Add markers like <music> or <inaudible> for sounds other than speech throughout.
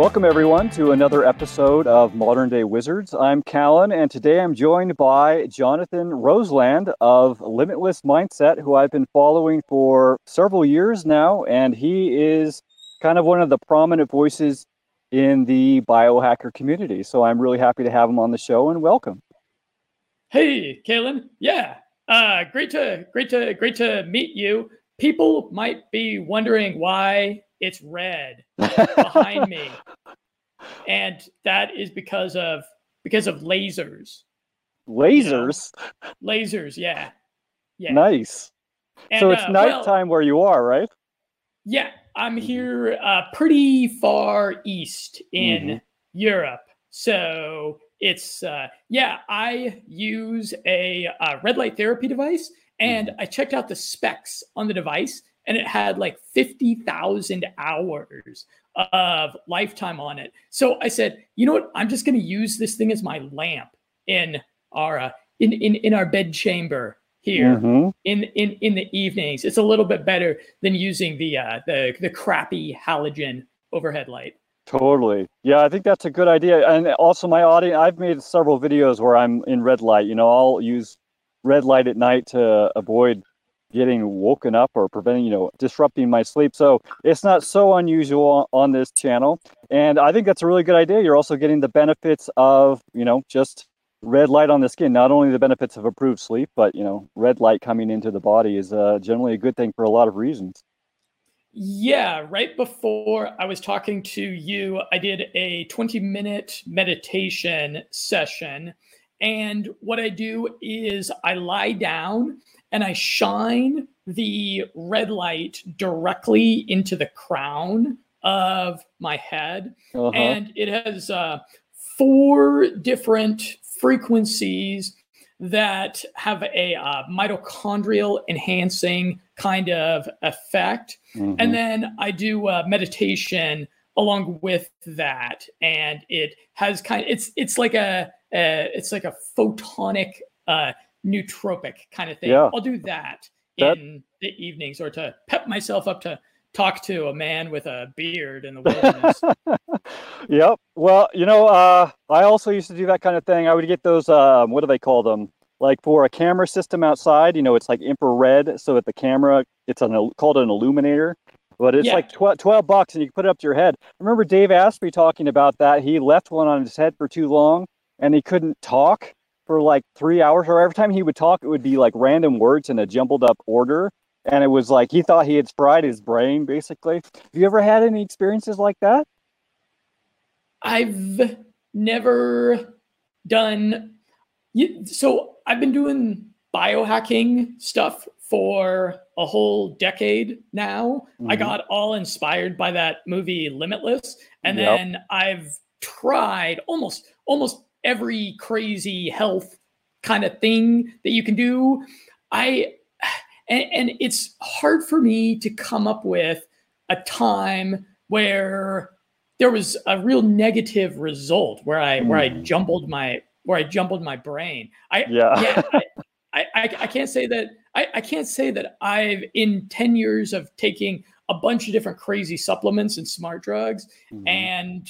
Welcome, everyone, to another episode of Modern Day Wizards. I'm Callan, and today I'm joined by Jonathan Roseland of Limitless Mindset, who I've been following for several years now. And he is kind of one of the prominent voices in the biohacker community. So I'm really happy to have him on the show and welcome. Hey, Kalen. Yeah. Uh, great to great to great to meet you. People might be wondering why it's red <laughs> behind me. And that is because of because of lasers. Lasers? You know? Lasers, yeah. Yeah. Nice. And, so it's uh, nighttime well, where you are, right? Yeah, I'm mm-hmm. here uh, pretty far east in mm-hmm. Europe. So it's uh, yeah, I use a, a uh, red light therapy device, and mm-hmm. I checked out the specs on the device, and it had like 50,000 hours of lifetime on it. So I said, you know what? I'm just going to use this thing as my lamp in our uh, in, in in our bed chamber here mm-hmm. in in in the evenings. It's a little bit better than using the uh, the the crappy halogen overhead light. Totally. Yeah, I think that's a good idea. And also my audience, I've made several videos where I'm in red light. You know, I'll use red light at night to avoid getting woken up or preventing, you know, disrupting my sleep. So it's not so unusual on this channel. And I think that's a really good idea. You're also getting the benefits of, you know, just red light on the skin. Not only the benefits of improved sleep, but, you know, red light coming into the body is uh, generally a good thing for a lot of reasons. Yeah, right before I was talking to you, I did a 20 minute meditation session. And what I do is I lie down and I shine the red light directly into the crown of my head. Uh-huh. And it has uh, four different frequencies that have a uh, mitochondrial enhancing kind of effect. Mm-hmm. And then I do uh, meditation along with that and it has kind of it's it's like a, a it's like a photonic uh nootropic kind of thing. Yeah. I'll do that, that in the evenings or to pep myself up to talk to a man with a beard in the <laughs> wilderness. yep. Well, you know, uh, I also used to do that kind of thing. I would get those, um, what do they call them? Like for a camera system outside, you know, it's like infrared, so that the camera, it's an, called an illuminator, but it's yeah. like 12, 12 bucks and you can put it up to your head. I remember Dave Asprey talking about that. He left one on his head for too long and he couldn't talk for like three hours, or every time he would talk, it would be like random words in a jumbled up order. And it was like he thought he had fried his brain, basically. Have you ever had any experiences like that? I've never done. So I've been doing biohacking stuff for a whole decade now. Mm-hmm. I got all inspired by that movie Limitless, and yep. then I've tried almost almost every crazy health kind of thing that you can do. I and, and it's hard for me to come up with a time where there was a real negative result where I where I hmm. jumbled my where I jumbled my brain. I yeah, yeah <laughs> I, I, I, can't say that I, I can't say that I've in 10 years of taking a bunch of different crazy supplements and smart drugs, mm. and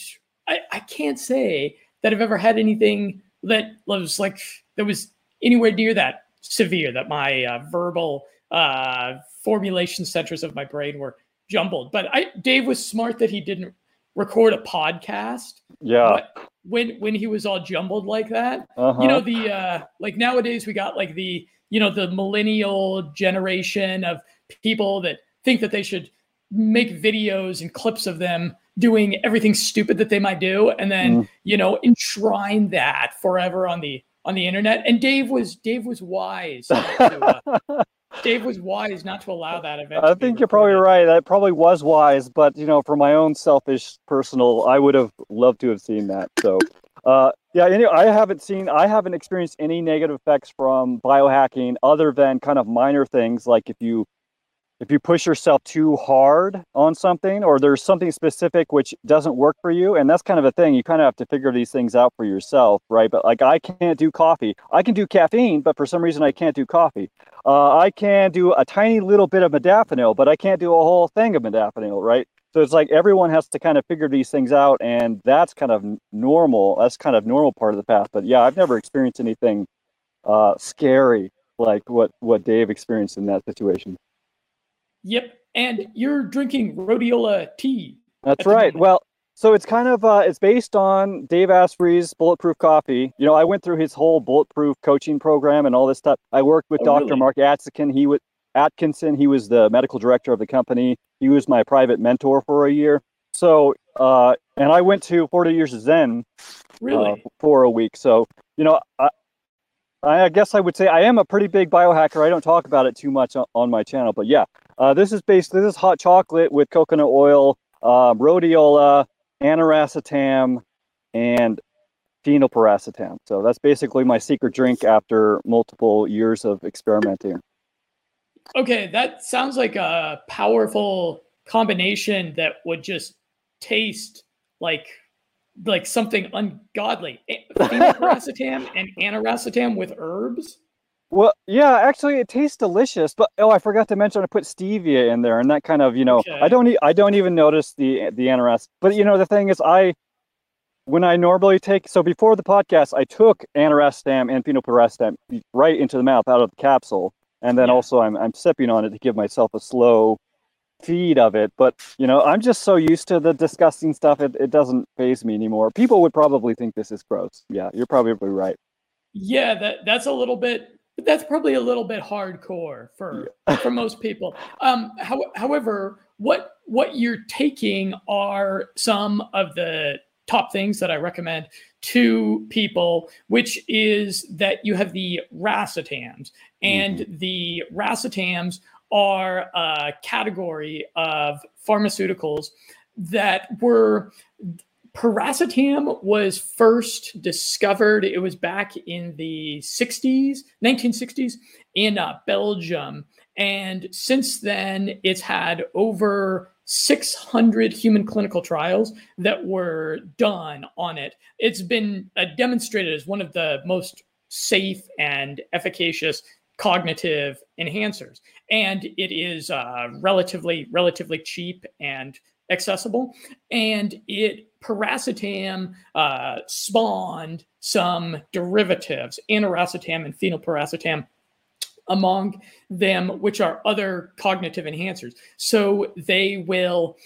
I, I can't say that have ever had anything that was like that was anywhere near that severe that my uh, verbal uh, formulation centers of my brain were jumbled. But I, Dave was smart that he didn't record a podcast. Yeah. When when he was all jumbled like that, uh-huh. you know the uh, like nowadays we got like the you know the millennial generation of people that think that they should make videos and clips of them doing everything stupid that they might do and then mm. you know enshrine that forever on the on the internet. And dave was dave was wise to, uh, <laughs> dave was wise not to allow that event i think you're probably right. That probably was wise but you know for my own selfish personal i would have loved to have seen that. So uh, yeah anyway, i haven't seen i haven't experienced any negative effects from biohacking other than kind of minor things like if you if you push yourself too hard on something or there's something specific which doesn't work for you and that's kind of a thing you kind of have to figure these things out for yourself right but like i can't do coffee i can do caffeine but for some reason i can't do coffee uh, i can do a tiny little bit of modafinil but i can't do a whole thing of modafinil right So it's like everyone has to kind of figure these things out, and that's kind of normal. That's kind of normal part of the path. But yeah, I've never experienced anything uh, scary like what what Dave experienced in that situation. Yep, and you're drinking rhodiola tea. That's right. Well, so it's kind of uh, it's based on Dave Asprey's Bulletproof Coffee. You know, I went through his whole Bulletproof coaching program and all this stuff. I worked with oh, Dr. Really? Mark Atkinson. He was Atkinson. He was the medical director of the company. He was my private mentor for a year. So, uh, and I went to 40 Years of Zen really? uh, for a week. So, you know, I, I guess I would say I am a pretty big biohacker. I don't talk about it too much on my channel, but yeah, uh, this is basically this is hot chocolate with coconut oil, uh, rhodiola, aniracetam, and phenylpiracetam. So that's basically my secret drink after multiple years of experimenting. Okay, that sounds like a powerful combination that would just taste like like something ungodly. Phenylpiracetam <laughs> and aniracetam with herbs. Well, yeah, actually, it tastes delicious. But oh, I forgot to mention I put stevia in there, and that kind of you know okay. I don't e- I don't even notice the the aniracetam. But you know the thing is, I when I normally take so before the podcast, I took aniracetam and phenylpiracetam right into the mouth out of the capsule, and then yeah. also I'm I'm sipping on it to give myself a slow feed of it. But you know, I'm just so used to the disgusting stuff, it, it doesn't phase me anymore. People would probably think this is gross. Yeah, you're probably right. Yeah, that that's a little bit that's probably a little bit hardcore for yeah. for most people. Um, how, however, what what you're taking are some of the top things that I recommend to people, which is that you have the racetams, and mm-hmm. the racetams are a category of pharmaceuticals that were Piracetam was first discovered. It was back in the 60s, 1960s, in uh, Belgium. And since then, it's had over 600 human clinical trials that were done on it. It's been uh, demonstrated as one of the most safe and efficacious cognitive enhancers and it is uh, relatively relatively cheap and accessible and it piracetam uh, spawned some derivatives aniracetam and phenylpiracetam among them which are other cognitive enhancers so they will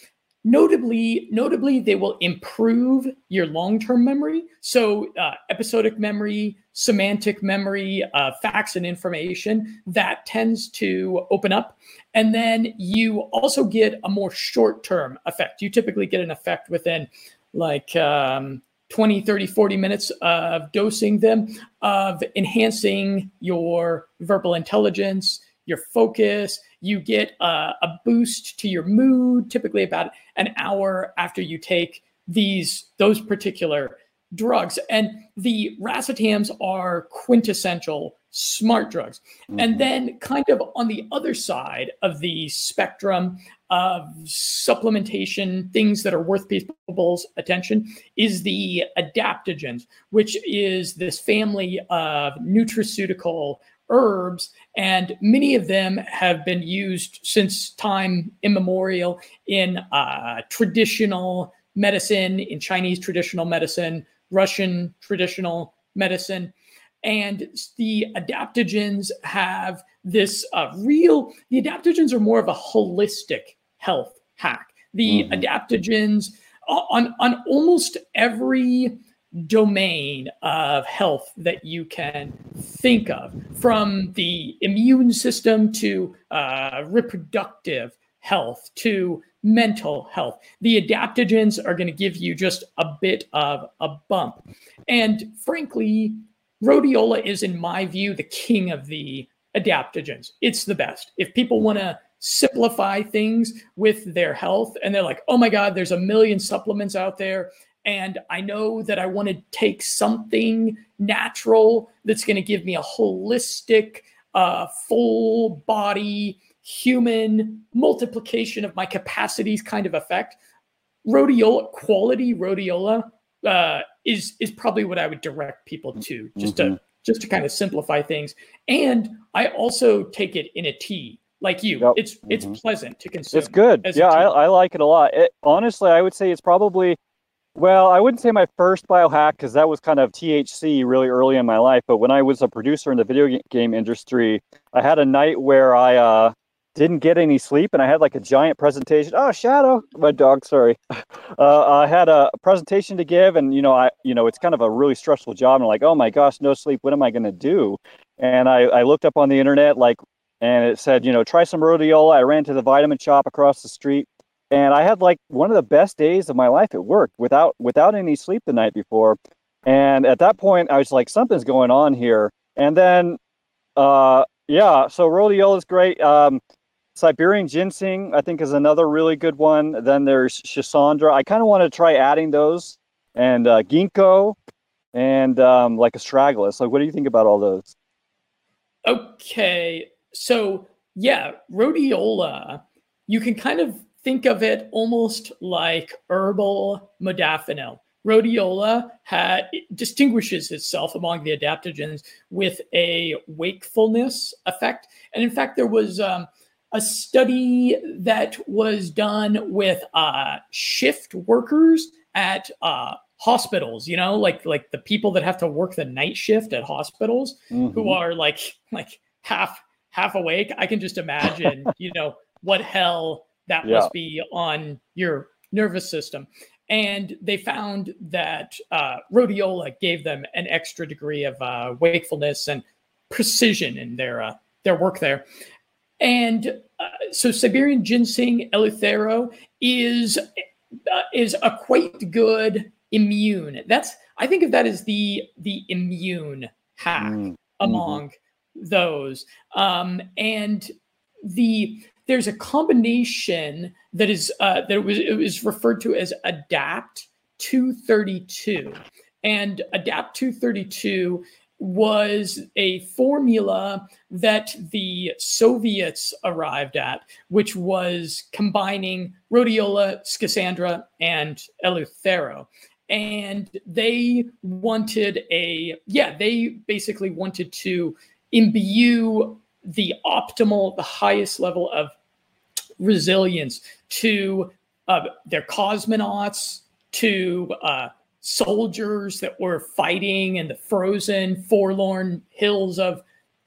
Notably, notably, they will improve your long-term memory. So, uh, episodic memory, semantic memory, uh, facts and information that tends to open up, and then you also get a more short-term effect. You typically get an effect within like um, 20, 30, 40 minutes of dosing them, of enhancing your verbal intelligence, your focus. You get a, a boost to your mood, typically about an hour after you take these those particular drugs. And the racetams are quintessential smart drugs. Mm-hmm. And then, kind of on the other side of the spectrum of supplementation, things that are worth people's attention, is the adaptogens, which is this family of nutraceutical herbs, and many of them have been used since time immemorial in uh, traditional medicine, in Chinese traditional medicine, Russian traditional medicine. And the adaptogens have this uh, real, the adaptogens are more of a holistic health hack. The mm-hmm. adaptogens on, on almost every domain of health that you can think of, from the immune system to uh, reproductive health to mental health. The adaptogens are going to give you just a bit of a bump. And frankly, rhodiola is, in my view, the king of the adaptogens. It's the best. If people want to simplify things with their health and they're like, oh my God, there's a million supplements out there and I know that I want to take something natural that's going to give me a holistic, uh, full body, human multiplication of my capacities kind of effect. Rhodiola, quality rhodiola uh, is is probably what I would direct people to, just mm-hmm. to just to kind of simplify things. And I also take it in a tea like you. Yep. It's it's Mhm. pleasant to consume. It's good. Yeah, I. I like it a lot. It, honestly, I would say it's probably, well, I wouldn't say my first biohack because that was kind of THC really early in my life. But when I was a producer in the video game industry, I had a night where I uh, didn't get any sleep and I had like a giant presentation. Oh, Shadow, my dog, sorry. <laughs> Uh, I had a presentation to give, and you know, I, you know, it's kind of a really stressful job. And I'm like, oh my gosh, no sleep. What am I going to do? And I, I looked up on the internet, like and it said, you know, try some rhodiola. I ran to the vitamin shop across the street, and I had like one of the best days of my life at work without without any sleep the night before. And at that point, I was like, something's going on here. And then, uh, yeah, so rhodiola is great. Um, Siberian ginseng, I think, is another really good one. Then there's Schisandra. I kind of want to try adding those, and uh, ginkgo, and um, like astragalus. Like, what do you think about all those? Okay, so yeah, rhodiola, you can kind of think of it almost like herbal modafinil. Rhodiola distinguishes itself among the adaptogens with a wakefulness effect. And in fact, there was um, a study that was done with uh, shift workers at uh, hospitals, you know, like like the people that have to work the night shift at hospitals who Mhm. are like like half half awake i can just imagine <laughs> you know what hell that Yeah. must be on your nervous system and they found that uh, rhodiola gave them an extra degree of uh, wakefulness and precision in their uh, their work there and uh, so siberian ginseng eleuthero is uh, is a quite good immune. That's i think of that as the the immune hack Mm. among those. Um, and the there's a combination that is uh, that was it was referred to as adapt 232 and adapt 232 was a formula that the soviets arrived at which was combining rhodiola schisandra and eleuthero and they wanted a yeah they basically wanted to imbue the optimal the highest level of resilience to uh, their cosmonauts to uh, soldiers that were fighting in the frozen forlorn hills of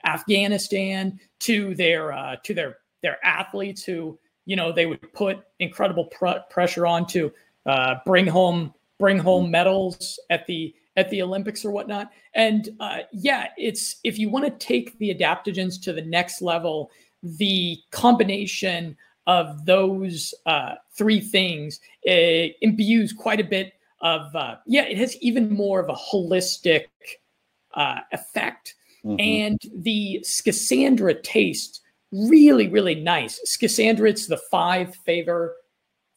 afghanistan to their uh, to their their athletes who you know they would put incredible pr- pressure on to uh, bring home bring home medals at the at the Olympics or whatnot. And uh, yeah, it's if you want to take the adaptogens to the next level, the combination of those uh, three things uh, imbues quite a bit of uh, yeah, it has even more of a holistic uh, effect. Mhm. And the Schisandra taste really, really nice. Schisandra, it's the five favor,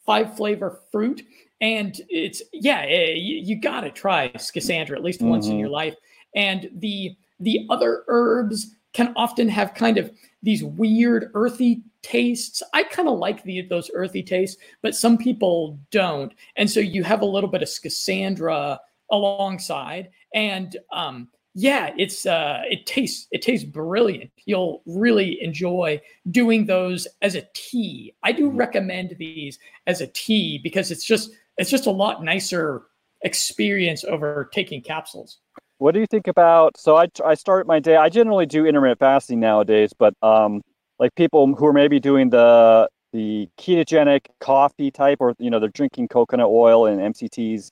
five flavor fruit, and it's yeah, eh, you, you got to try Schisandra at least once in Mhm. your life. And the the other herbs can often have kind of these weird earthy tastes. I kind of like the those earthy tastes, but some people don't. And so you have a little bit of Schisandra alongside, and um, yeah, it's uh, it tastes it tastes brilliant. You'll really enjoy doing those as a tea. I do Mhm. recommend these as a tea because it's just it's just a lot nicer experience over taking capsules. What do you think about? So I I start my day. I generally do intermittent fasting nowadays, but um, like people who are maybe doing the the ketogenic coffee type, or you know, they're drinking coconut oil and MCTs.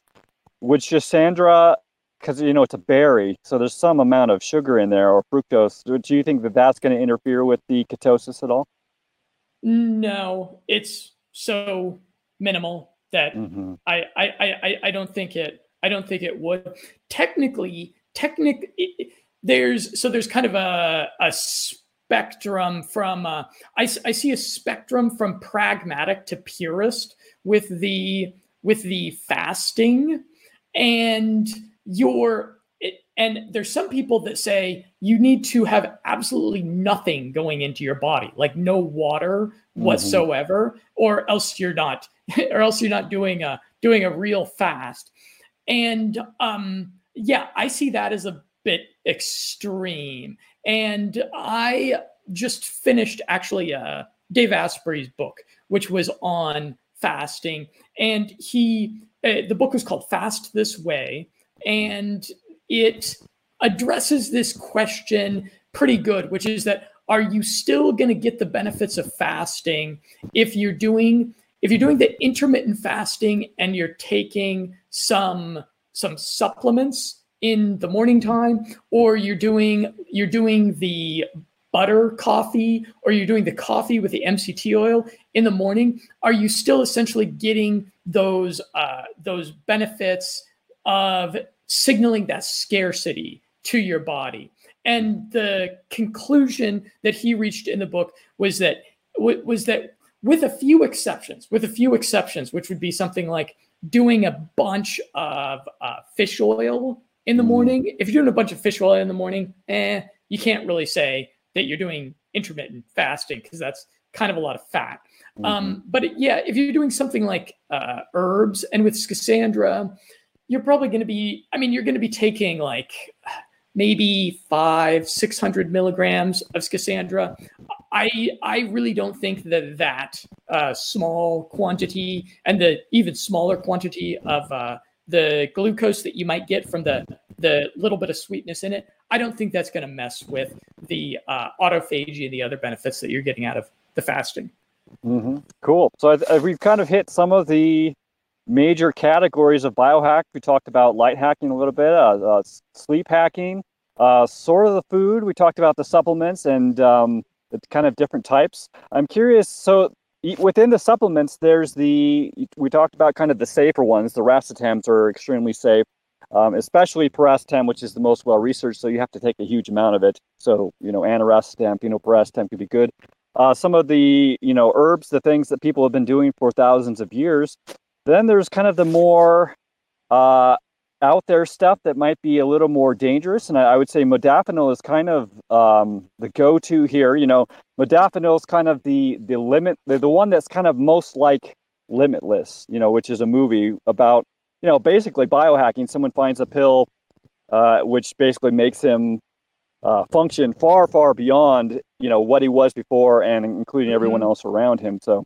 Would Schisandra, because you know it's a berry, so there's some amount of sugar in there or fructose. Do you think that that's going to interfere with the ketosis at all? No, it's so minimal that Mm-hmm. I, I, I, I- don't think it. I don't think it would. Technically, technic. it- There's so there's kind of a a spectrum from. Uh, I I see a spectrum from pragmatic to purist with the with the fasting, and your. And there's some people that say you need to have absolutely nothing going into your body, like no water Mhm. whatsoever, or else you're not, <laughs> or else you're not doing a doing a real fast. And um, yeah, I see that as a bit extreme. And I just finished actually uh, Dave Asprey's book, which was on fasting, and he uh, the book was called Fast This Way, and it addresses this question pretty good, which is that are you still going to get the benefits of fasting if you're doing if you're doing the intermittent fasting and you're taking some some supplements in the morning time or you're doing you're doing the butter coffee or you're doing the coffee with the MCT oil in the morning are you still essentially getting those uh, those benefits of signaling that scarcity to your body? And the conclusion that he reached in the book was that was that with a few exceptions, with a few exceptions, which would be something like doing a bunch of uh, fish oil in the morning. If you're doing a bunch of fish oil in the morning, eh, you can't really say that you're doing intermittent fasting because that's kind of a lot of fat. Mm-hmm. Um, but it, yeah, if you're doing something like uh, herbs and with Schisandra, you're probably going to be, I mean, you're going to be taking like maybe five, 600 milligrams of Schisandra. I, I really don't think that that uh, small quantity and the even smaller quantity of uh, the glucose that you might get from the, the little bit of sweetness in it, I don't think that's going to mess with the uh, autophagy and the other benefits that you're getting out of the fasting. Mm-hmm. Cool. So we've kind of hit some of the major categories of biohack. We talked about light hacking a little bit, uh, uh, sleep hacking, uh, sort of the food. We talked about the supplements and um, the kind of different types. I'm curious. So within the supplements, there's the we talked about kind of the safer ones. The racetams are extremely safe. Um, especially piracetam, which is the most well researched. So you have to take a huge amount of it. So you know, aniracetam, phenobarbital could be good. Uh, some of the you know herbs, the things that people have been doing for thousands of years, then there's kind of the more uh, out there stuff that might be a little more dangerous, and I, I would say modafinil is kind of um, the go-to here. You know, modafinil is kind of the the limit, the, the one that's kind of most like Limitless. You know, which is a movie about you know basically biohacking. Someone finds a pill, uh, which basically makes him uh, function far, far beyond you know what he was before, and including everyone mm-hmm. else around him. So,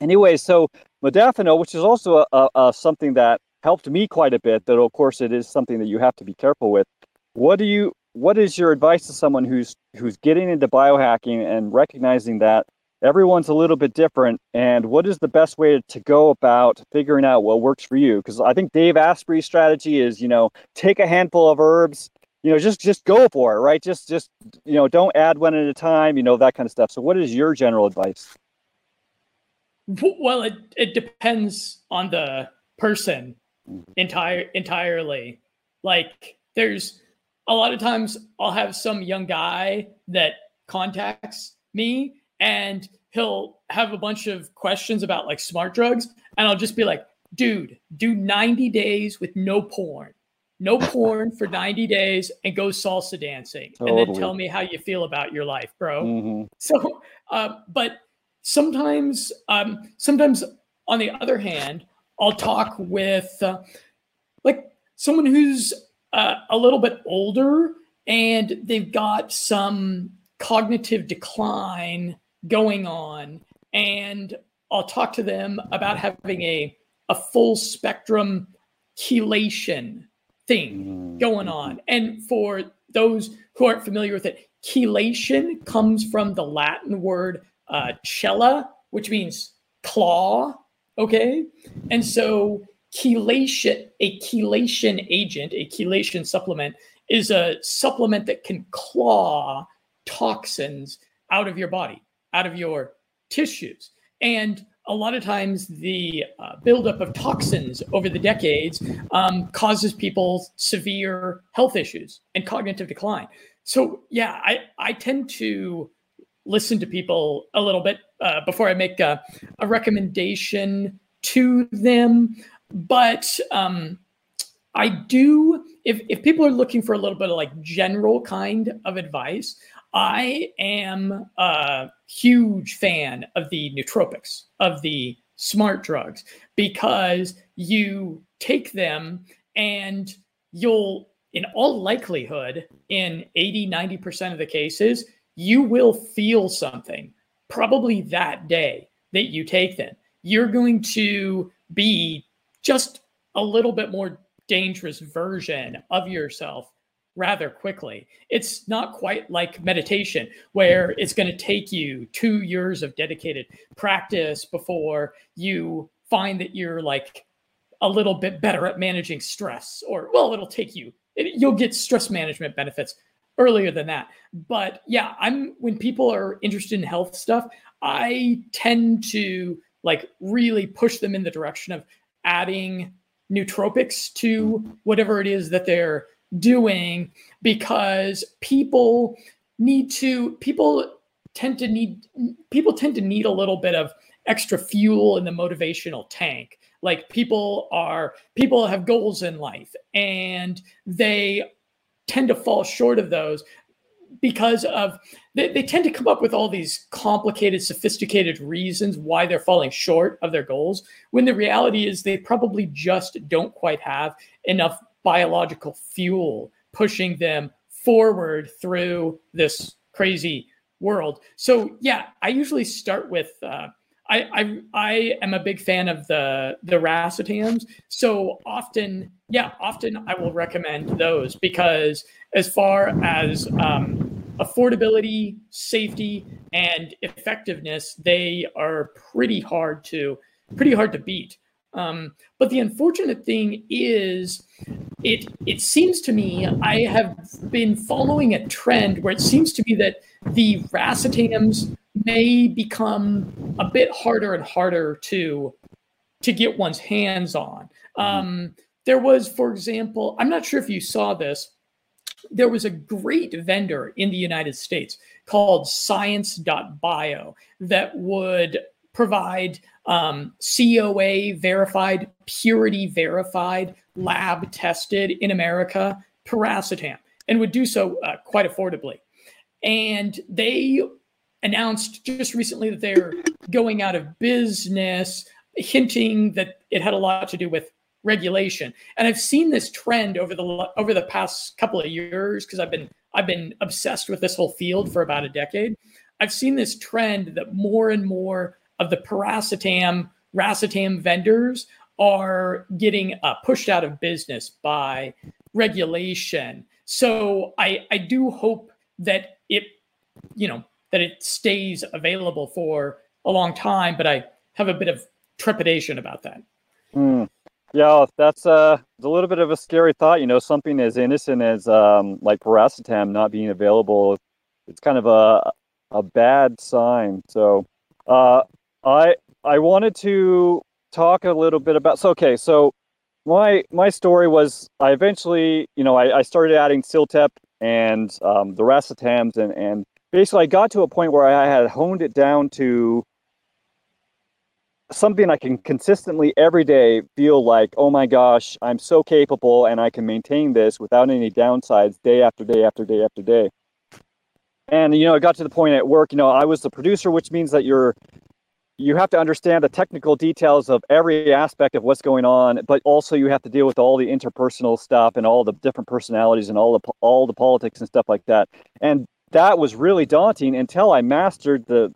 anyway, so modafinil, which is also a, a, a, something that helped me quite a bit, though of course it is something that you have to be careful with. What do you what is your advice to someone who's who's getting into biohacking and recognizing that everyone's a little bit different? And what is the best way to go about figuring out what works for you? Because i think dave asprey's strategy is you know take a handful of herbs you know just just go for it right? Just just you know don't add one at a time you know that kind of stuff. So what is your general advice? Well, it, it depends on the person. Entire entirely. Like there's a lot of times I'll have some young guy that contacts me and he'll have a bunch of questions about like smart drugs and I'll just be like, dude, do 90 days with no porn. No porn for 90 days and go salsa dancing totally. and then tell me how you feel about your life, bro. Mm-hmm. So, uh, but sometimes um, sometimes on the other hand i'll talk with uh, like someone who's uh, a little bit older and they've got some cognitive decline going on and i'll talk to them about having a a full spectrum chelation thing mm-hmm. going on and for those who aren't familiar with it chelation comes from the latin word uh, chela, which means claw. Okay. And so chelation, a chelation agent, a chelation supplement is a supplement that can claw toxins out of your body, out of your tissues. And a lot of times the uh, buildup of toxins over the decades um, causes people severe health issues and cognitive decline. So yeah, I, I tend to listen to people a little bit uh, before I make a, a, recommendation to them. But um, I do, if, if people are looking for a little bit of like general kind of advice, I am a huge fan of the nootropics, of the smart drugs, because you take them and you'll, in all likelihood, in 80, 90% of the cases, you will feel something probably that day that you take them. You're going to be just a little bit more dangerous version of yourself rather quickly. It's not quite like meditation, where it's going to take you two years of dedicated practice before you find that you're like a little bit better at managing stress, or well, it'll take you, it, you'll get stress management benefits earlier than that. But yeah, I'm when people are interested in health stuff, I tend to like really push them in the direction of adding nootropics to whatever it is that they're doing because people need to people tend to need people tend to need a little bit of extra fuel in the motivational tank like people are people have goals in life and they tend to fall short of those because of they, they tend to come up with all these complicated sophisticated reasons why they're falling short of their goals when the reality is they probably just don't quite have enough biological fuel pushing them forward through this crazy world. So yeah i usually start with uh, I, I I am a big fan of the the racetams. So often, yeah, often I will recommend those because as far as um, affordability, safety, and effectiveness, they are pretty hard to pretty hard to beat. Um, but the unfortunate thing is, it it seems to me I have been following a trend where it seems to be that the racetams may become a bit harder and harder to to get one's hands on. Mm-hmm. Um, there was, for example, I'm not sure if you saw this, there was a great vendor in the United States called science.bio that would provide um, COA verified, purity verified, lab tested in America piracetam and would do so uh, quite affordably. And they announced just recently that they're going out of business, hinting that it had a lot to do with regulation. And I've seen this trend over the over the past couple of years because I've been I've been obsessed with this whole field for about a decade. I've seen this trend that more and more of the piracetam racetam vendors are getting uh, pushed out of business by regulation. So I I do hope that it you know that it stays available for a long time, but I have a bit of trepidation about that. Mm. Yeah, that's uh, a little bit of a scary thought. You know, something as innocent as um, like piracetam not being available, it's kind of a a bad sign. So, uh, I I wanted to talk a little bit about. So, okay, so my my story was I eventually, you know, I, I started adding CILTEP and um, the racetams, and and basically I got to a point where I had honed it down to something I can consistently every day feel like, oh my gosh, I'm so capable and I can maintain this without any downsides day after day after day after day. And you know, it got to the point at work, you know, I was the producer, which means that you're you have to understand the technical details of every aspect of what's going on, but also you have to deal with all the interpersonal stuff and all the different personalities and all the all the politics and stuff like that. And that was really daunting until I mastered the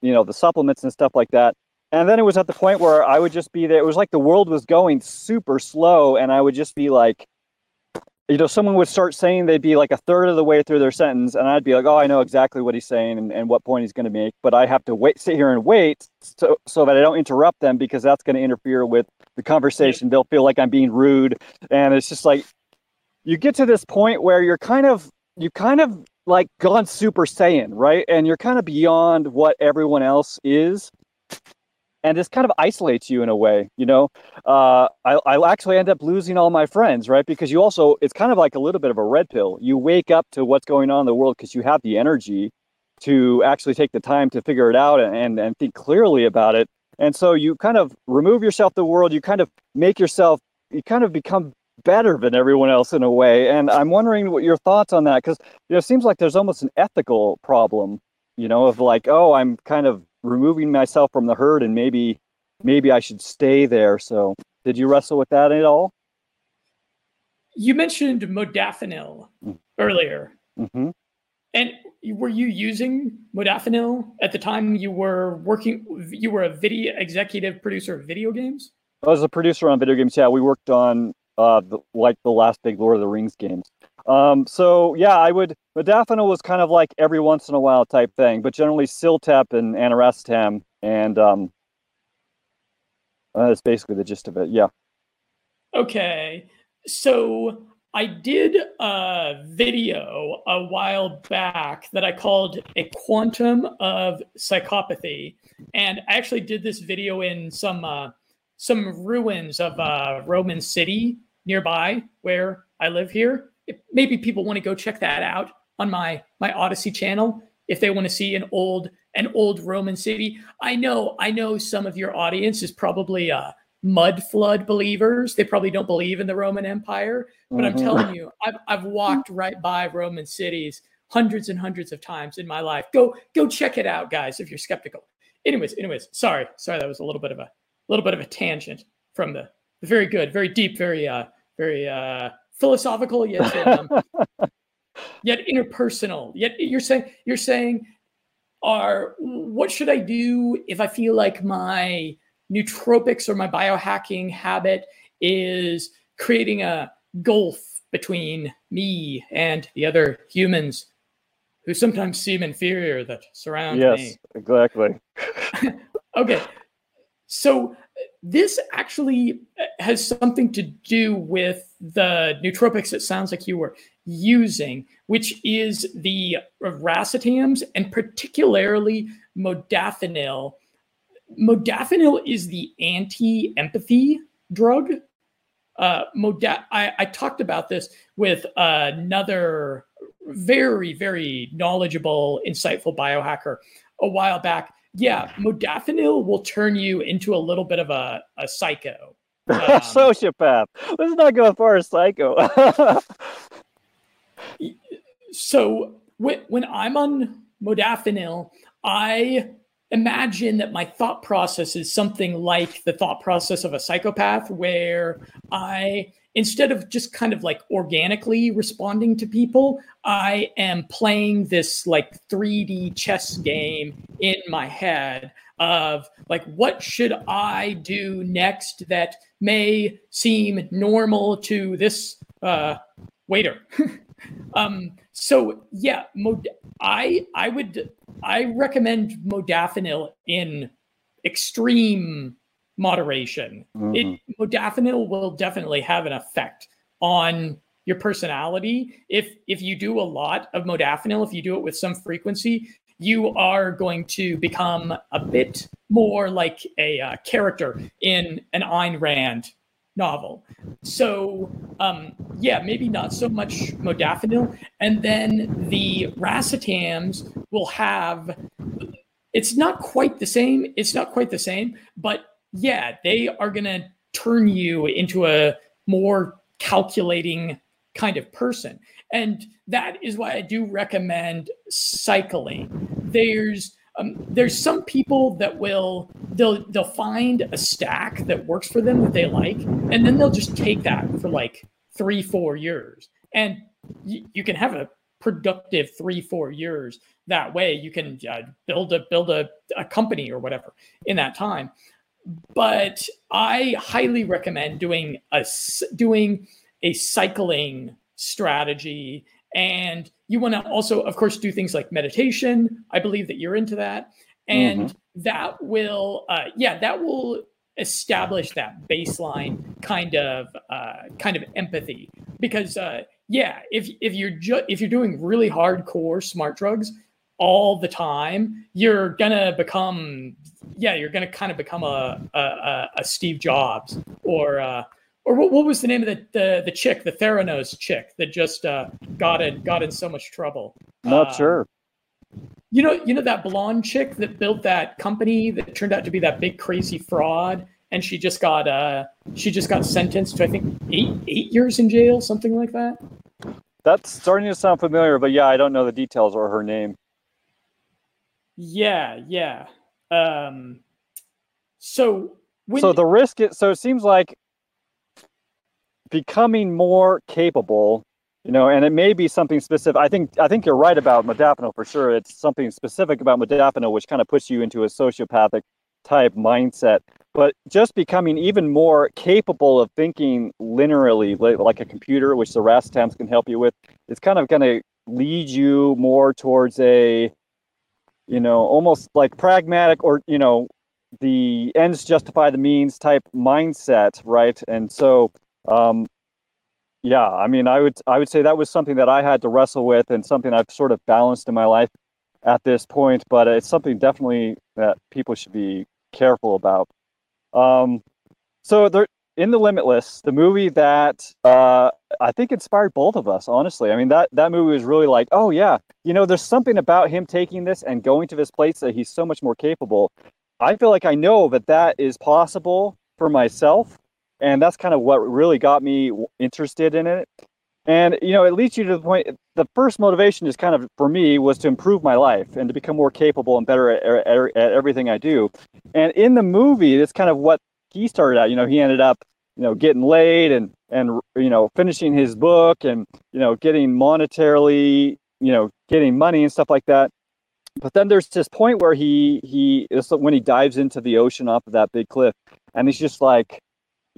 you know, the supplements and stuff like that and then it was at the point where I would just be there. It was like the world was going super slow, and I would just be like, you know, someone would start saying they'd be like a third of the way through their sentence, and I'd be like, oh, I know exactly what he's saying and, and what point he's going to make, but I have to wait, sit here and wait so, so that I don't interrupt them because that's going to interfere with the conversation. They'll feel like I'm being rude, and it's just like you get to this point where you're kind of you kind of like gone super saiyan, right? And you're kind of beyond what everyone else is. And this kind of isolates you in a way you know? Uh, I, I actually end up losing all my friends right? Because you also it's kind of like a little bit of a red pill. You wake up to what's going on in the world because you have the energy to actually take the time to figure it out and, and think clearly about it. And so you kind of remove yourself the world you kind of make yourself you kind of become better than everyone else in a way and i'm wondering what your thoughts on that because you know it seems like there's almost an ethical problem you know of like oh i'm kind of removing myself from the herd and maybe maybe I should stay there. So did you wrestle with that at all? You mentioned modafinil mm-hmm. earlier. Mm-hmm. And were you using modafinil at the time you were working? You were a video executive producer of video games. I was a producer on video games. Yeah, we worked on uh, the, like the last big Lord of the Rings games. Um, so yeah, I would. Modafinil was kind of like every once in a while type thing, but generally Ciltep and Aniracetam, and um, uh, that's basically the gist of it. Yeah. Okay, so I did a video a while back that I called a quantum of psychopathy, and I actually did this video in some uh, some ruins of uh, Roman city nearby where I live here. Maybe people want to go check that out on my my Odysee channel if they want to see an old an old Roman city. I know I know some of your audience is probably uh, mud flood believers. They probably don't believe in the Roman Empire, but mm-hmm. I'm telling you, I've I've walked right by Roman cities hundreds and hundreds of times in my life. Go go check it out, guys, if you're skeptical. Anyways, anyways, sorry, sorry, that was a little bit of a little bit of a tangent from the, the very good, very deep, very uh, very uh, philosophical yet um, <laughs> yet interpersonal. Yet you're saying you're saying are what should I do if I feel like my nootropics or my biohacking habit is creating a gulf between me and the other humans who sometimes seem inferior that surround yes, me. Yes, exactly. <laughs> okay. So this actually has something to do with the nootropics it sounds like you were using, which is the racetams and particularly modafinil. Modafinil is the anti-empathy drug. Uh, moda- I, I talked about this with another very, very knowledgeable, insightful biohacker a while back yeah, modafinil will turn you into a little bit of a, a psycho. <laughs> Um, Sociopath. Let's not go as far as psycho. <laughs> so when, when I'm on modafinil, I imagine that my thought process is something like the thought process of a psychopath, where I instead of just kind of like organically responding to people, I am playing this like 3D chess game in my head of like, what should I do next that may seem normal to this uh, waiter? <laughs> um, so yeah, mod- I I would I recommend modafinil in extreme moderation. Mm-hmm. It modafinil will definitely have an effect on your personality. If if you do a lot of modafinil, if you do it with some frequency, you are going to become a bit more like a uh, character in an Ayn Rand novel. So, um, yeah, maybe not so much modafinil. And then the racetams will have, it's not quite the same. It's not quite the same, but yeah, they are going to turn you into a more calculating kind of person. And that is why I do recommend cycling. There's um, there's some people that will they'll they'll find a stack that works for them that they like, and then they'll just take that for like three four years, and y- you can have a productive three four years that way. You can uh, build a build a, a company or whatever in that time but I highly recommend doing a doing a cycling strategy. And you want to also of course do things like meditation. I believe that you're into that. And mm-hmm. that will uh, yeah that will establish that baseline kind of uh, kind of empathy. Because uh, yeah if if you're ju- if you're doing really hardcore smart drugs all the time, you're gonna become, yeah, you're gonna kind of become a a, a Steve Jobs or uh, or what, what was the name of the, the the chick, the Theranos chick that just uh, got in got in so much trouble? Not uh, sure. You know, you know that blonde chick that built that company that turned out to be that big crazy fraud, and she just got uh she just got sentenced to I think eight eight years in jail, something like that. That's starting to sound familiar, but yeah, I don't know the details or her name. Yeah, yeah. Um, so so the risk is so it seems like becoming more capable you know, and it may be something specific. I think I think you're right about modafinil for sure. It's something specific about modafinil which kind of puts you into a sociopathic type mindset. But just becoming even more capable of thinking linearly, like a computer, which the racetams can help you with, it's kind of going to lead you more towards a, you know, almost like pragmatic or you know, the ends justify the means type mindset, right? And so um, yeah, I mean, I would I would say that was something that I had to wrestle with and something I've sort of balanced in my life at this point. But it's something definitely that people should be careful about. Um, so there, in the Limitless, the movie that uh, I think inspired both of us. Honestly, I mean that that movie was really like, oh yeah, you know, there's something about him taking this and going to this place that he's so much more capable. I feel like I know that that is possible for myself and that's kind of what really got me interested in it and you know it leads you to the point the first motivation is kind of for me was to improve my life and to become more capable and better at, at, at everything i do and in the movie that's kind of what he started out you know he ended up you know getting laid and and you know finishing his book and you know getting monetarily you know getting money and stuff like that but then there's this point where he he is when he dives into the ocean off of that big cliff and he's just like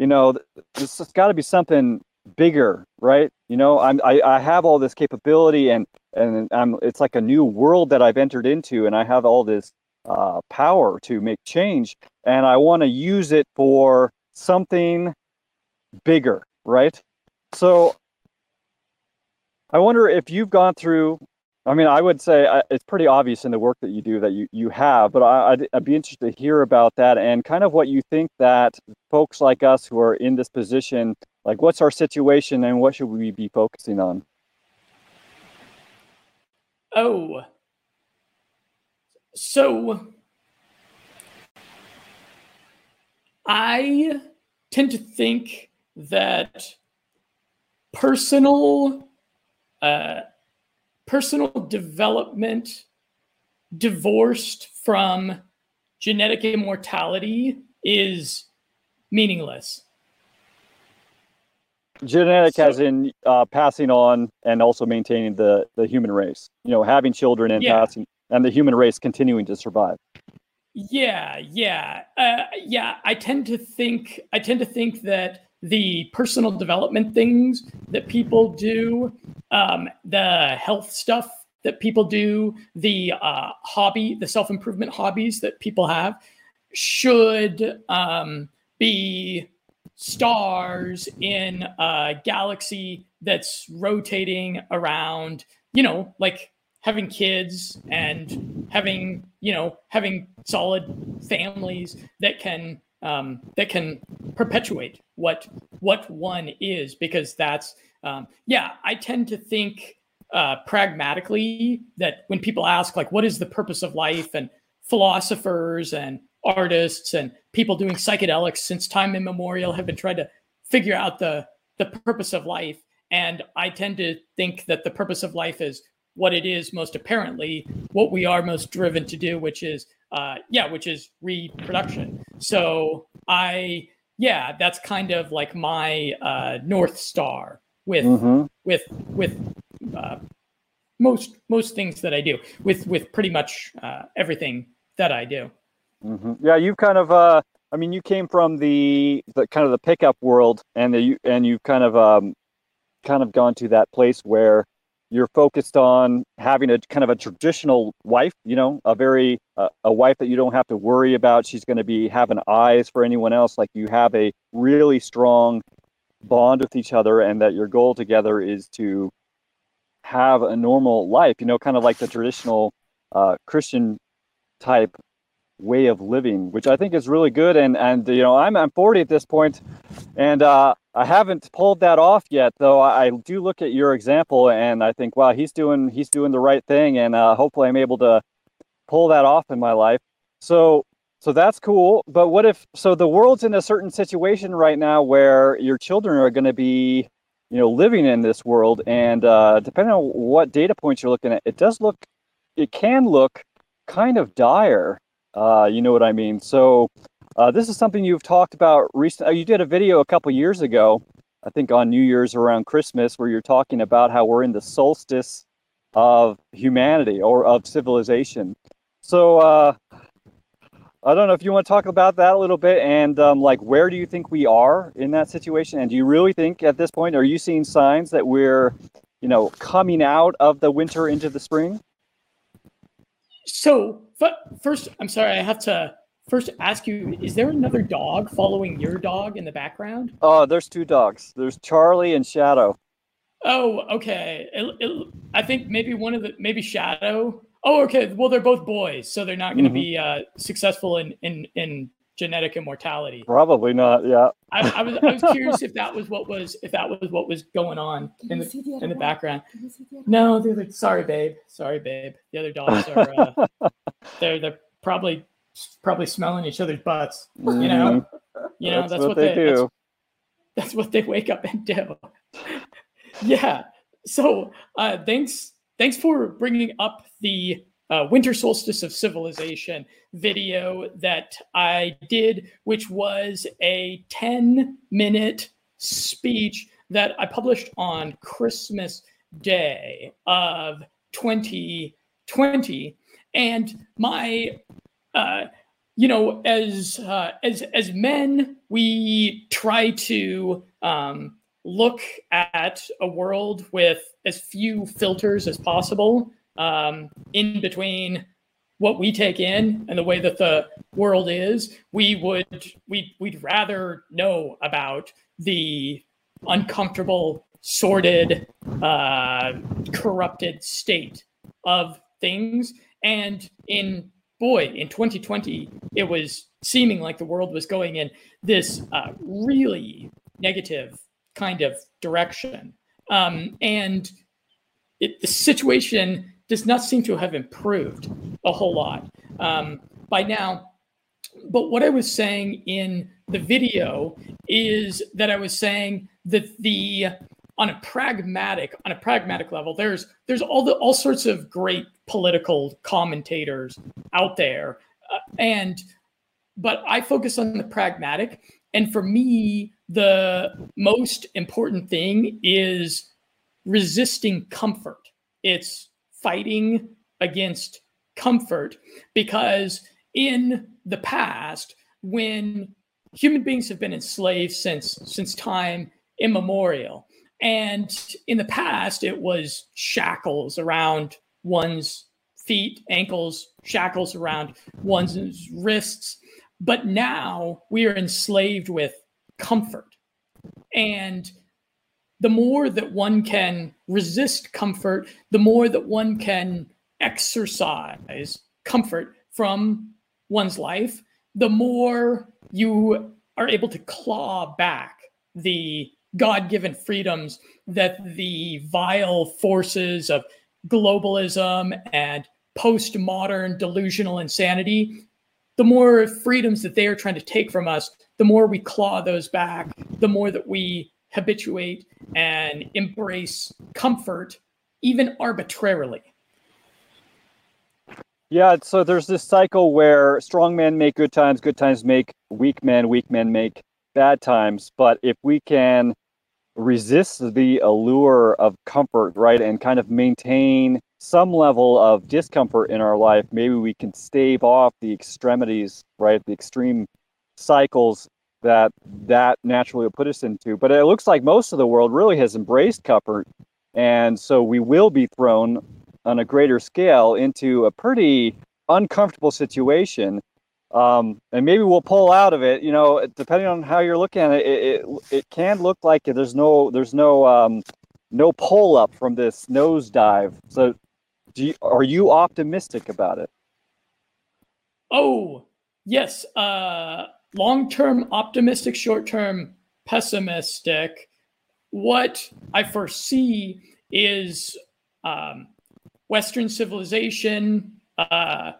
you know, this has got to be something bigger, right? You know, I'm I, I have all this capability and and I'm it's like a new world that I've entered into, and I have all this uh, power to make change, and I want to use it for something bigger, right? So I wonder if you've gone through I mean, I would say uh, it's pretty obvious in the work that you do that you, you have, but I, would I'd be interested to hear about that and kind of what you think that folks like us who are in this position, like what's our situation and what should we be focusing on? Oh, so I tend to think that personal uh, personal development divorced from genetic immortality is meaningless. Genetic, so, as in uh, passing on and also maintaining the the human race. You know, having children and yeah. passing and the human race continuing to survive. Yeah, yeah, uh, yeah. I tend to think I tend to think that the personal development things that people do, um, the health stuff that people do, the uh, hobby, the self improvement hobbies that people have, should um, be stars in a galaxy that's rotating around, you know, like having kids and having, you know, having solid families that can um, that can perpetuate what what one is because that's um, yeah i tend to think uh, pragmatically that when people ask like what is the purpose of life and philosophers and artists and people doing psychedelics since time immemorial have been trying to figure out the the purpose of life and i tend to think that the purpose of life is what it is most apparently what we are most driven to do which is uh, yeah, which is reproduction. So I, yeah, that's kind of like my uh, north star with mm-hmm. with with uh, most most things that I do with with pretty much uh, everything that I do. Mm-hmm. Yeah, you kind of. Uh, I mean, you came from the the kind of the pickup world, and the you and you've kind of um, kind of gone to that place where you're focused on having a kind of a traditional wife you know a very uh, a wife that you don't have to worry about. She's going to be having eyes for anyone else. Like you have a really strong bond with each other and that your goal together is to have a normal life you know kind of like the traditional uh, christian type way of living which i think is really good. And and you know i'm i'm 40 at this point and uh I haven't pulled that off yet, though. I do look at your example and I think, wow, he's doing he's doing the right thing, and uh, hopefully, I'm able to pull that off in my life. So, so that's cool. But what if so the world's in a certain situation right now where your children are going to be, you know, living in this world, and uh, depending on what data points you're looking at, it does look, it can look kind of dire. Uh, you know what I mean? So uh, this is something you've talked about recently. Uh, you did a video a couple years ago I think on New Year's around Christmas, where you're talking about how we're in the solstice of humanity or of civilization. So uh, I don't know if you want to talk about that a little bit and um, like where do you think we are in that situation? And do you really think at this point, are you seeing signs that we're, you know, coming out of the winter into the spring? So, first, I'm sorry, I have to first ask you: Is there another dog following your dog in the background? Oh, there's two dogs. There's Charlie and Shadow. Oh, okay. It, it, I think maybe one of the maybe Shadow. Oh, okay. Well, they're both boys, so they're not going to mm-hmm. be uh, successful in in in genetic immortality. Probably not. Yeah. I, I, was I was curious if that was what was if that was what was going on in the, the in the background. The no, they're like, sorry, babe. Sorry, babe. The other dogs are <laughs> uh, they're they're probably probably smelling each other's butts. You know. Mm-hmm. You know that's, that's what, what, they, do. That's, that's what they wake up and do. yeah. So uh, thanks thanks for bringing up the uh, Winter Solstice of Civilization video that I did, which was a 10 minute speech that I published on Christmas Day of 2020. And my, uh, you know, as uh, as as men, we try to um, look at a world with as few filters as possible um, in between what we take in and the way that the world is. We would we we'd rather know about the uncomfortable sordid uh, corrupted state of things. And in boy in 2020 it was seeming like the world was going in this uh, really negative kind of direction um, and it, the situation does not seem to have improved a whole lot um, by now. But what I was saying in the video is that I was saying that the on a pragmatic on a pragmatic level, there's there's all the all sorts of great political commentators out there, uh, and but I focus on the pragmatic. And for me, the most important thing is resisting comfort. It's fighting against comfort because in the past when human beings have been enslaved since since time immemorial and in the past it was shackles around one's feet ankles shackles around one's wrists. But now we are enslaved with comfort. And the more that one can resist comfort, the more that one can exercise comfort from one's life, the more you are able to claw back the God given freedoms that the vile forces of globalism and postmodern delusional insanity, the more freedoms that they are trying to take from us, the more we claw those back, the more that we habituate and embrace comfort, even arbitrarily. Yeah, so there's this cycle where strong men make good times, good times make weak men, weak men make bad times. But if we can resist the allure of comfort, right, and kind of maintain some level of discomfort in our life, maybe we can stave off the extremities, right, the extreme cycles that that naturally will put us into. But it looks like most of the world really has embraced comfort, and so we will be thrown on a greater scale into a pretty uncomfortable situation. Um, and maybe we'll pull out of it. You know, depending on how you're looking at it, it, it, it can look like there's no there's no um, no pull up from this nosedive. So, do you, are you optimistic about it? Oh yes. Uh long term optimistic, short term pessimistic. What I foresee is um, Western civilization, uh,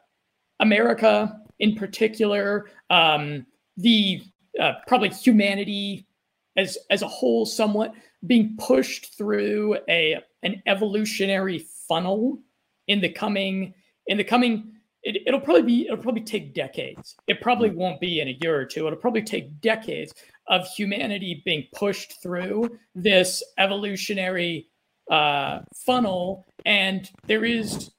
America in particular, um, the uh, probably humanity as as a whole, somewhat being pushed through a an evolutionary funnel in the coming in the coming it, will probably be it'll probably take decades. It probably hmm. won't be in a year or two. It'll probably take decades of humanity being pushed through this evolutionary uh, funnel, and there is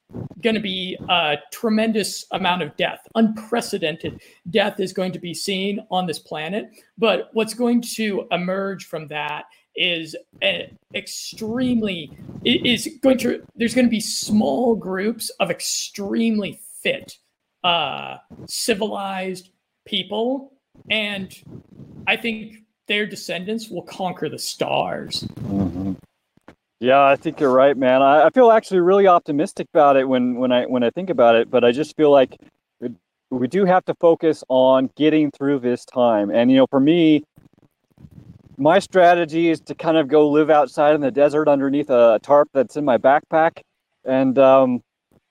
going to be a tremendous amount of death. Unprecedented death is going to be seen on this planet. But what's going to emerge from that is an extremely is going to there's going to be small groups of extremely fit uh civilized people and i think their descendants will conquer the stars. Yeah, I think you're right, man. I, I, feel actually really optimistic about it when when I when I think about it, but I just feel like we do have to focus on getting through this time. And you know, for me, my strategy is to kind of go live outside in the desert underneath a tarp that's in my backpack. And um,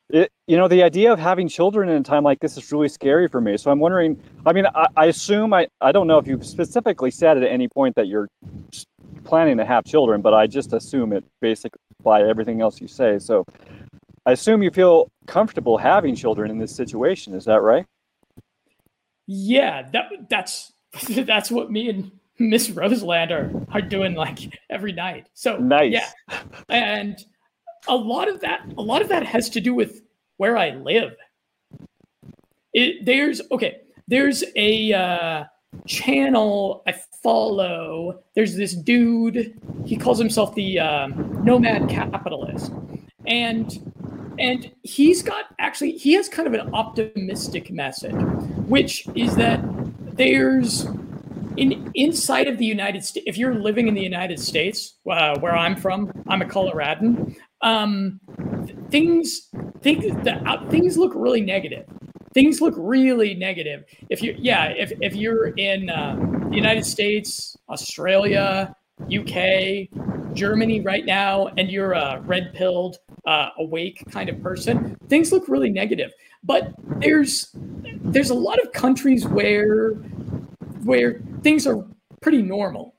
it, you know, the idea of having children in a time like this is really scary for me. So I'm wondering. I mean, I, I assume I I don't know if you specifically said at any point that you're planning to have children, but I just assume it basically by everything else you say. So I assume you feel comfortable having children in this situation. Is that right? Yeah, that that's <laughs> that's what me and Miss Roseland are, are doing like every night. So nice. Yeah. And a lot of that a lot of that has to do with where I live. It, there's okay, there's a uh channel I follow, there's this dude. He calls himself the um, Nomad Capitalist, and and he's got actually he has kind of an optimistic message, which is that there's in inside of the United States. If you're living in the United States, uh, where I'm from, I'm a Coloradan. Um, things things the, things look really negative things look really negative. If you, yeah, if, if you're in uh, the United States, Australia, UK, Germany right now, and you're a red pilled, uh, awake kind of person, things look really negative. But there's there's a lot of countries where where things are pretty normal,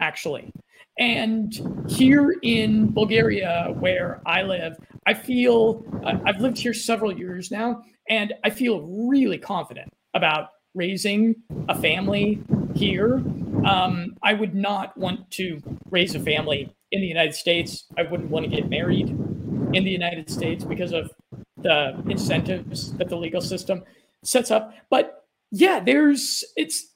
actually. And here in Bulgaria, where I live, I feel uh, I've lived here several years now, and I feel really confident about raising a family here. Um, I would not want to raise a family in the United States. I wouldn't want to get married in the United States because of the incentives that the legal system sets up. But yeah, there's it's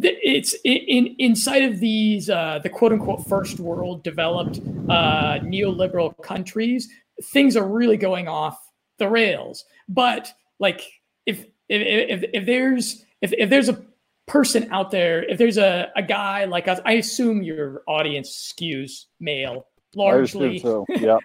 it's in inside of these uh, the quote unquote first world developed uh, neoliberal countries, things are really going off the rails. But like if if if, if there's if, if there's a person out there, if there's a, a guy like us, I assume your audience skews male largely. so. <laughs> Yeah.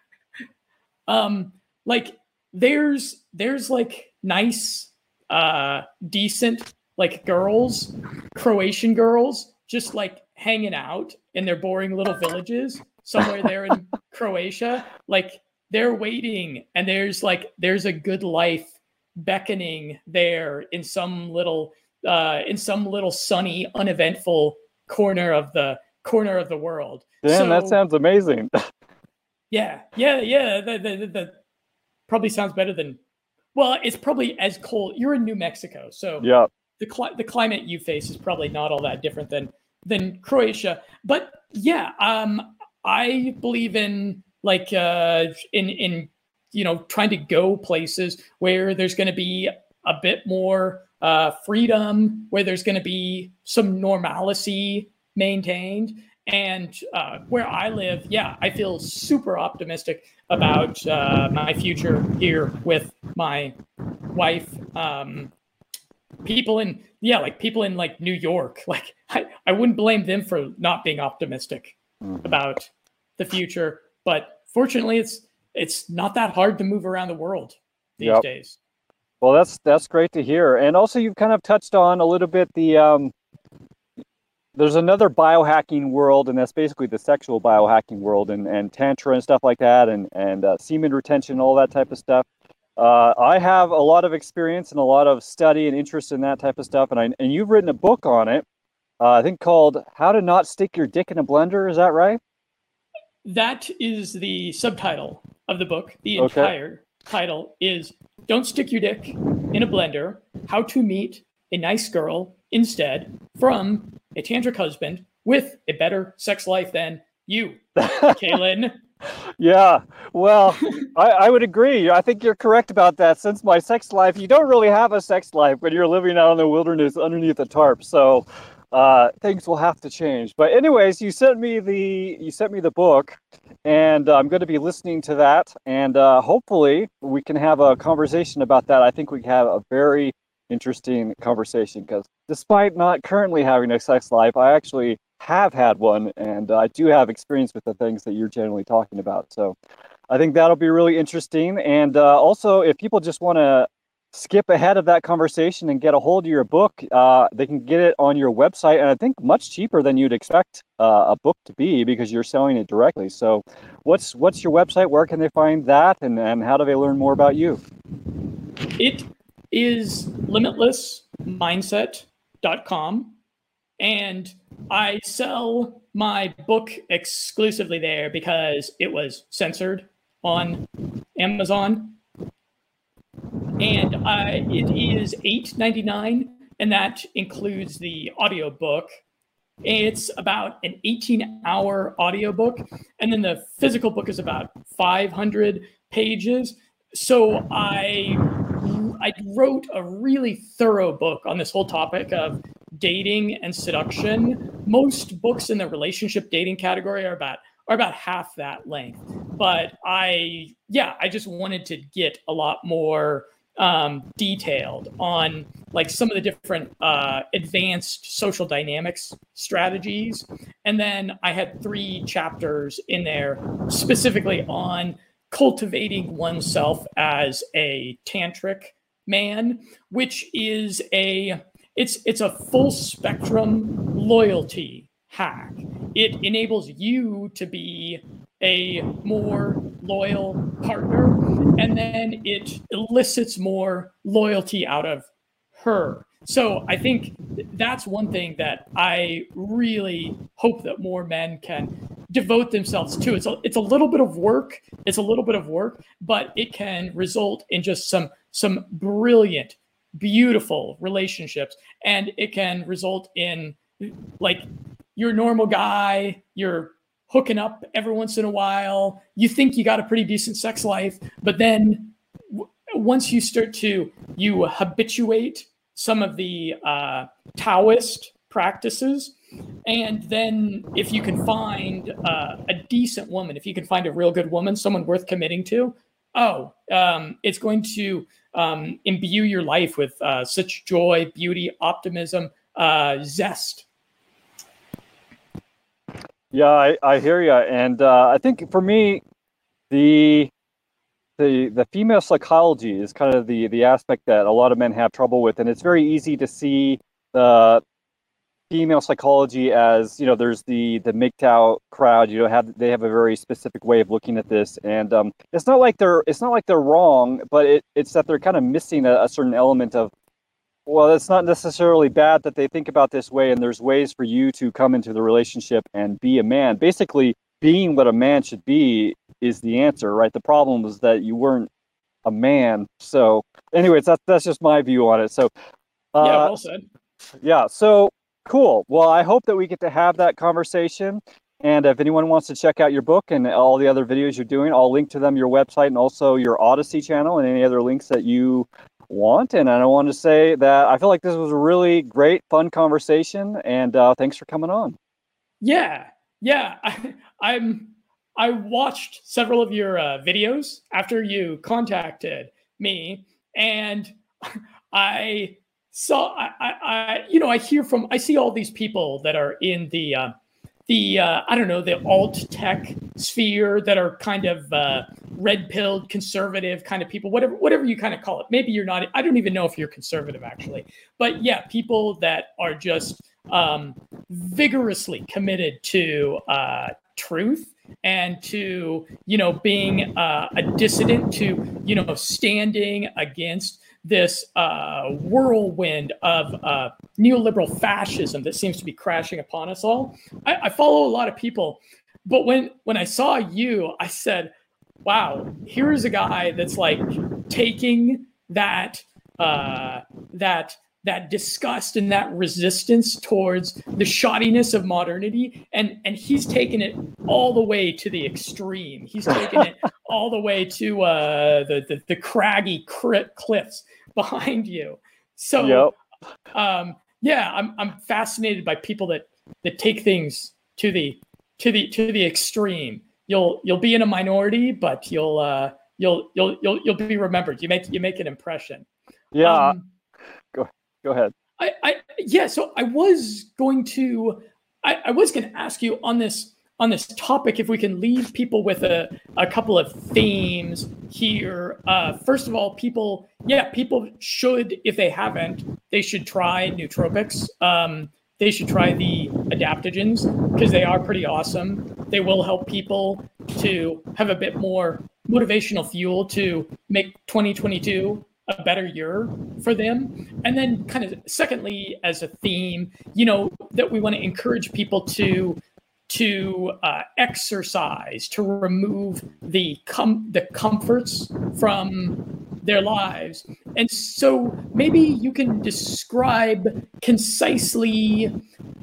um, like there's there's like nice, uh, decent like girls, Croatian girls, just like hanging out in their boring little villages somewhere there in <laughs> Croatia. Like they're waiting, and there's like there's a good life beckoning there in some little uh, in some little sunny, uneventful corner of the corner of the world. Damn, so, that sounds amazing. <laughs> yeah, yeah, yeah. The, the, the, the, probably sounds better than. Well, it's probably as cold. You're in New Mexico, so yeah. The cli- the climate you face is probably not all that different than than Croatia. But yeah, um, I believe in like uh, in in you know, trying to go places where there's going to be a bit more uh, freedom, where there's going to be some normalcy maintained. And uh, where I live, yeah, I feel super optimistic about uh, my future here with my wife. Um, people in, yeah, like people in like New York, <laughs> like I, I wouldn't blame them for not being optimistic mm-hmm. about the future. But fortunately, it's it's not that hard to move around the world these yep. days. Well, that's that's great to hear. And also, you've kind of touched on a little bit the um, there's another biohacking world, and that's basically the sexual biohacking world, and, and tantra and stuff like that, and and uh, semen retention, all that type of stuff. Uh, I have a lot of experience and a lot of study and interest in that type of stuff, and I and you've written a book on it. Uh, I think called "How to Not Stick Your Dick in a Blender." Is that right? That is the subtitle of the book. The okay. entire title is Don't Stick Your Dick in a Blender How to Meet a Nice Girl Instead from a tantric husband with a better sex life than you, <laughs> Kaylin. yeah, well, I, I, would agree. I think you're correct about that. Since my sex life, you don't really have a sex life when you're living out in the wilderness underneath a tarp. So uh, things will have to change. But anyways, you sent me the you sent me the book, and uh, I'm going to be listening to that, and uh, hopefully we can have a conversation about that. I think we have a very interesting conversation because despite not currently having a sex life, I actually have had one, and I do have experience with the things that you're generally talking about. So. I think that'll be really interesting. And uh, also, if people just want to skip ahead of that conversation and get a hold of your book, uh, they can get it on your website, and I think much cheaper than you'd expect uh, a book to be because you're selling it directly. So, what's what's your website? Where can they find that, and and how do they learn more about you? It is limitlessmindset.com, and I sell my book exclusively there because it was censored on Amazon and uh, it is eight ninety nine, and that includes the audiobook. It's about an 18 hour audiobook, and then the physical book is about 500 pages. So I I wrote a really thorough book on this whole topic of dating and seduction. Most books in the relationship dating category are about are about half that length. But I yeah, I just wanted to get a lot more um, detailed on like some of the different uh, advanced social dynamics strategies. And then I had three chapters in there specifically on cultivating oneself as a tantric man, which is a it's it's a full spectrum loyalty hack. It enables you to be a more loyal partner and then it elicits more loyalty out of her. So i think that's one thing that i really hope that more men can devote themselves to. It's a, it's a little bit of work it's a little bit of work but it can result in just some some brilliant beautiful relationships and it can result in like your normal guy you're hooking up every once in a while. You think you got a pretty decent sex life, but then w- once you start to you habituate some of the uh, Taoist practices, and then if you can find uh, a decent woman, if you can find a real good woman, someone worth committing to, oh, um, it's going to um, imbue your life with uh, such joy, beauty, optimism, uh, zest yeah, I, I hear you, and uh, I think for me, the the the female psychology is kind of the the aspect that a lot of men have trouble with, and it's very easy to see the female psychology as you know. There's the the MGTOW crowd, you know, have they have a very specific way of looking at this, and um, it's not like they're it's not like they're wrong, but it, it's that they're kind of missing a, a certain element of well, it's not necessarily bad that they think about this way, and there's ways for you to come into the relationship and be a man. Basically, being what a man should be is the answer, right? The problem is that you weren't a man. So, anyways, that's that's just my view on it. So, uh, yeah, well said. Yeah, so cool. Well, I hope that we get to have that conversation. And if anyone wants to check out your book and all the other videos you're doing, I'll link to them your website and also your Odysee channel and any other links that you want. And I want to say that I feel like this was a really great, fun conversation. And uh, thanks for coming on. Yeah, yeah. I, I'm. I watched several of your uh, videos after you contacted me, and I saw. I, I, I, you know, I hear from. I see all these people that are in the. Uh, the uh, I don't know the alt tech sphere that are kind of uh, red pilled conservative kind of people, whatever whatever you kind of call it. Maybe you're not. I don't even know if you're conservative actually, but yeah, people that are just um, vigorously committed to uh, truth and to you know being uh, a dissident to you know standing against this uh, whirlwind of uh, neoliberal fascism that seems to be crashing upon us all. I, I, follow a lot of people, but when when I saw you, I said, "Wow, here's a guy that's like taking that uh, that that disgust and that resistance towards the shoddiness of modernity and and he's taken it all the way to the extreme he's taken it <laughs> all the way to uh, the, the, the craggy cliffs behind you so yep. um, yeah I'm, I'm fascinated by people that that take things to the to the to the extreme you'll you'll be in a minority but you'll uh you'll you'll you'll you'll be remembered you make you make an impression yeah um, Go ahead. I, I yeah. So I was going to, I, I was going to ask you on this on this topic if we can leave people with a, a couple of themes here. Uh, first of all, people, yeah, people should, if they haven't, they should try nootropics. Um, they should try the adaptogens because they are pretty awesome. They will help people to have a bit more motivational fuel to make 2022 a better year for them. And then, kind of, secondly, as a theme, you know, that we want to encourage people to to uh, exercise, to remove the com- the comforts from their lives. And so, maybe you can describe concisely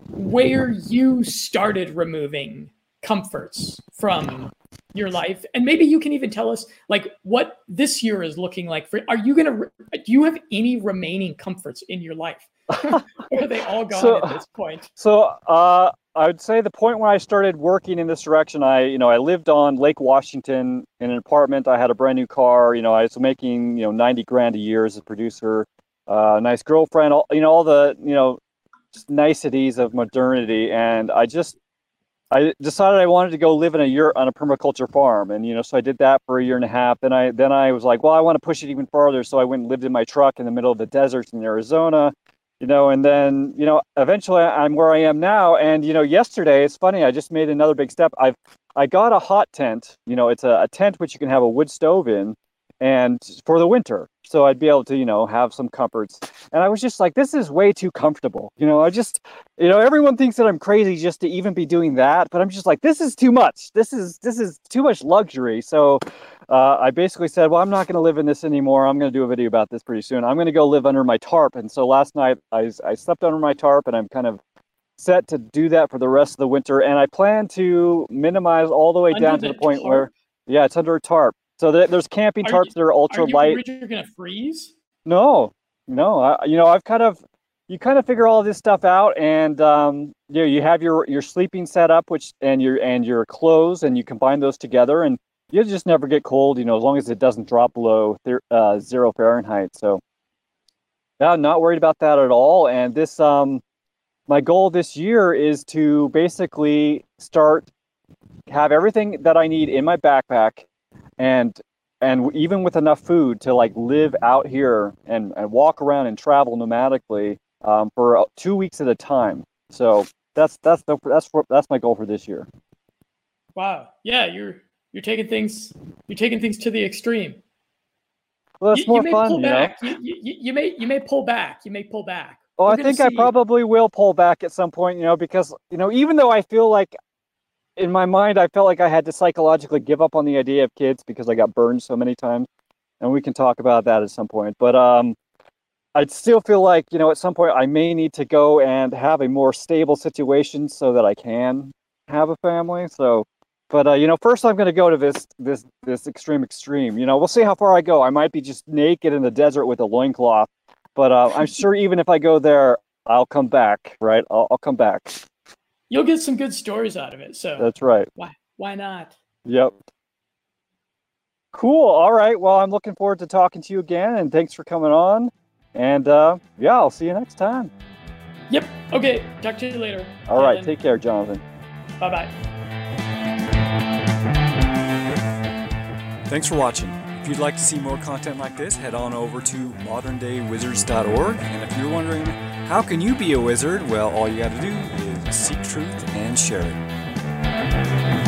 where you started removing comforts from your life and maybe you can even tell us like what this year is looking like for are you gonna do you have any remaining comforts in your life <laughs> are they all gone so, at this point? so uh i would say the point when i started working in this direction i you know i lived on lake washington in an apartment. I had a brand new car you know i was making you know 90 grand a year as a producer uh nice girlfriend all, you know all the you know niceties of modernity. And i just I decided I wanted to go live in a year on a permaculture farm, and you know, so I did that for a year and a half. Then I then I was like, well, I want to push it even farther, so I went and lived in my truck in the middle of the deserts in Arizona, you know, and then you know, eventually I'm where I am now. And you know, yesterday it's funny, I just made another big step. I've I got a hot tent. You know, it's a, a tent which you can have a wood stove in, and for the winter. So i'd be able to you know have some comforts. And i was just like this is way too comfortable. You know i just you know everyone thinks that i'm crazy just to even be doing that but i'm just like this is too much. This is this is too much luxury. So uh, i basically said well i'm not going to live in this anymore. I'm going to do a video about this pretty soon. I'm going to go live under my tarp. And so last night I, I slept under my tarp and i'm kind of set to do that for the rest of the winter. And i plan to minimize all the way under down to the point tarp? where yeah it's under a tarp so there's camping tarps you, that are ultra are you light. You're gonna freeze? No, no. I, you know, I've kind of you kind of figure all this stuff out, and um, you know, you have your your sleeping setup, which and your and your clothes, and you combine those together, and you just never get cold. You know, as long as it doesn't drop below uh, zero Fahrenheit. So, yeah, I'm not worried about that at all. And this, um, my goal this year is to basically start have everything that I need in my backpack and and even with enough food to like live out here and, and walk around and travel nomadically um, for two weeks at a time. So that's that's the, that's that's my goal for this year. Wow. Yeah, you're you're taking things you're taking things to the extreme. Well, it's you, more you fun, you know. You, you, you, may you may pull back. You may pull back. Oh, I think I probably will pull back at some point, you know, because you know, even though I feel like in my mind, I felt like I had to psychologically give up on the idea of kids because I got burned so many times, and we can talk about that at some point. But um, I still feel like you know at some point I may need to go and have a more stable situation so that I can have a family. So, but uh, you know, first I'm going to go to this this this extreme extreme. You know, we'll see how far I go. I might be just naked in the desert with a loincloth, but uh, I'm sure even if I go there, I'll come back. Right? I'll, I'll come back you'll get some good stories out of it. So that's right. Why why not? Yep. Cool. All right. Well, I'm looking forward to talking to you again, and thanks for coming on. And uh, yeah, I'll see you next time. Yep. Okay. Talk to you later. All right. Take care, Jonathan. Bye bye. Thanks for watching. If you'd like to see more content like this, head on over to moderndayWizards.org. And if you're wondering how can you be a wizard, well, all you got to do is seek truth and share it.